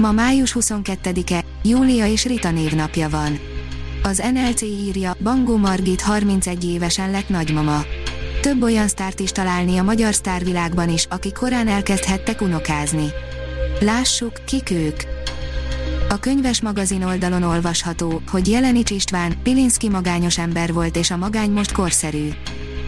Ma május 22-e, Júlia és Rita névnapja van. Az NLC írja, Bangó Margit 31 évesen lett nagymama. Több olyan sztárt is találni a magyar sztárvilágban is, akik korán elkezdhettek unokázni. Lássuk, kik ők. A könyves magazin oldalon olvasható, hogy Jelenics István, Pilinszki magányos ember volt és a magány most korszerű.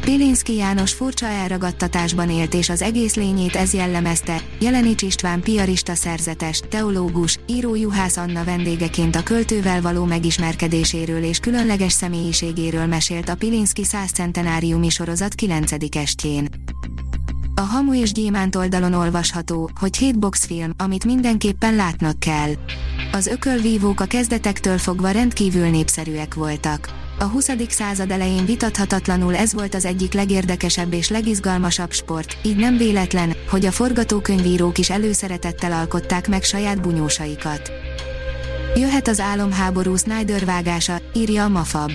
Pilinszki János furcsa elragadtatásban élt és az egész lényét ez jellemezte, Jelenics István piarista szerzetes, teológus, író Juhász Anna vendégeként a költővel való megismerkedéséről és különleges személyiségéről mesélt a Pilinszki 100 centenáriumi sorozat 9. estjén. A Hamu és Gyémánt oldalon olvasható, hogy hitbox film, amit mindenképpen látnak kell. Az ökölvívók a kezdetektől fogva rendkívül népszerűek voltak a 20. század elején vitathatatlanul ez volt az egyik legérdekesebb és legizgalmasabb sport, így nem véletlen, hogy a forgatókönyvírók is előszeretettel alkották meg saját bunyósaikat. Jöhet az álomháború Snyder vágása, írja a Mafab.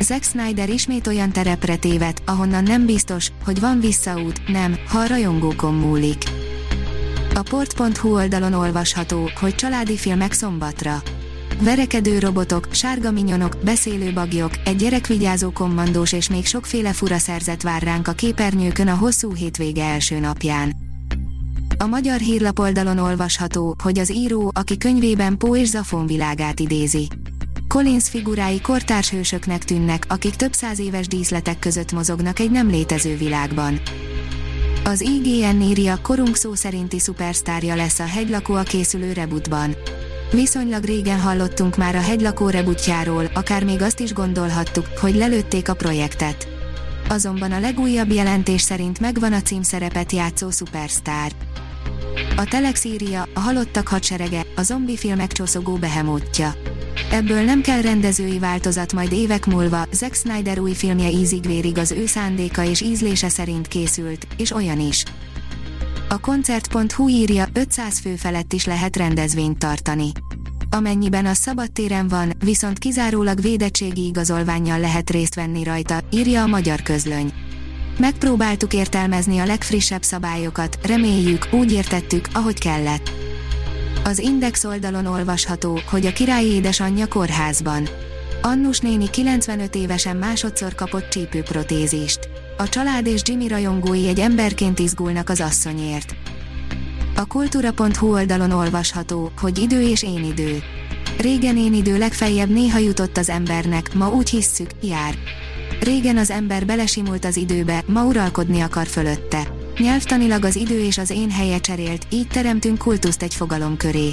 Zack Snyder ismét olyan terepre tévet, ahonnan nem biztos, hogy van visszaút, nem, ha a rajongókon múlik. A port.hu oldalon olvasható, hogy családi filmek szombatra verekedő robotok, sárga minyonok, beszélő bagyok, egy gyerekvigyázó kommandós és még sokféle fura szerzet vár ránk a képernyőkön a hosszú hétvége első napján. A magyar hírlapoldalon olvasható, hogy az író, aki könyvében Pó és Zafon világát idézi. Collins figurái kortárs hősöknek tűnnek, akik több száz éves díszletek között mozognak egy nem létező világban. Az IGN írja, korunk szó szerinti szupersztárja lesz a hegylakó a készülő rebootban. Viszonylag régen hallottunk már a hegylakó rebutjáról, akár még azt is gondolhattuk, hogy lelőtték a projektet. Azonban a legújabb jelentés szerint megvan a címszerepet játszó szupersztár. A Telex írja, a halottak hadserege, a zombi filmek csoszogó behemótja. Ebből nem kell rendezői változat majd évek múlva, Zack Snyder új filmje ízigvérig az ő szándéka és ízlése szerint készült, és olyan is. A koncert.hu írja, 500 fő felett is lehet rendezvényt tartani. Amennyiben a szabadtéren van, viszont kizárólag védettségi igazolványjal lehet részt venni rajta, írja a magyar közlöny. Megpróbáltuk értelmezni a legfrissebb szabályokat, reméljük, úgy értettük, ahogy kellett. Az Index oldalon olvasható, hogy a királyi édesanyja kórházban. Annus néni 95 évesen másodszor kapott csípőprotézist. A család és Jimmy rajongói egy emberként izgulnak az asszonyért. A kultúra.hu oldalon olvasható, hogy idő és én idő. Régen én idő legfeljebb néha jutott az embernek, ma úgy hisszük, jár. Régen az ember belesimult az időbe, ma uralkodni akar fölötte. Nyelvtanilag az idő és az én helye cserélt, így teremtünk kultuszt egy fogalom köré.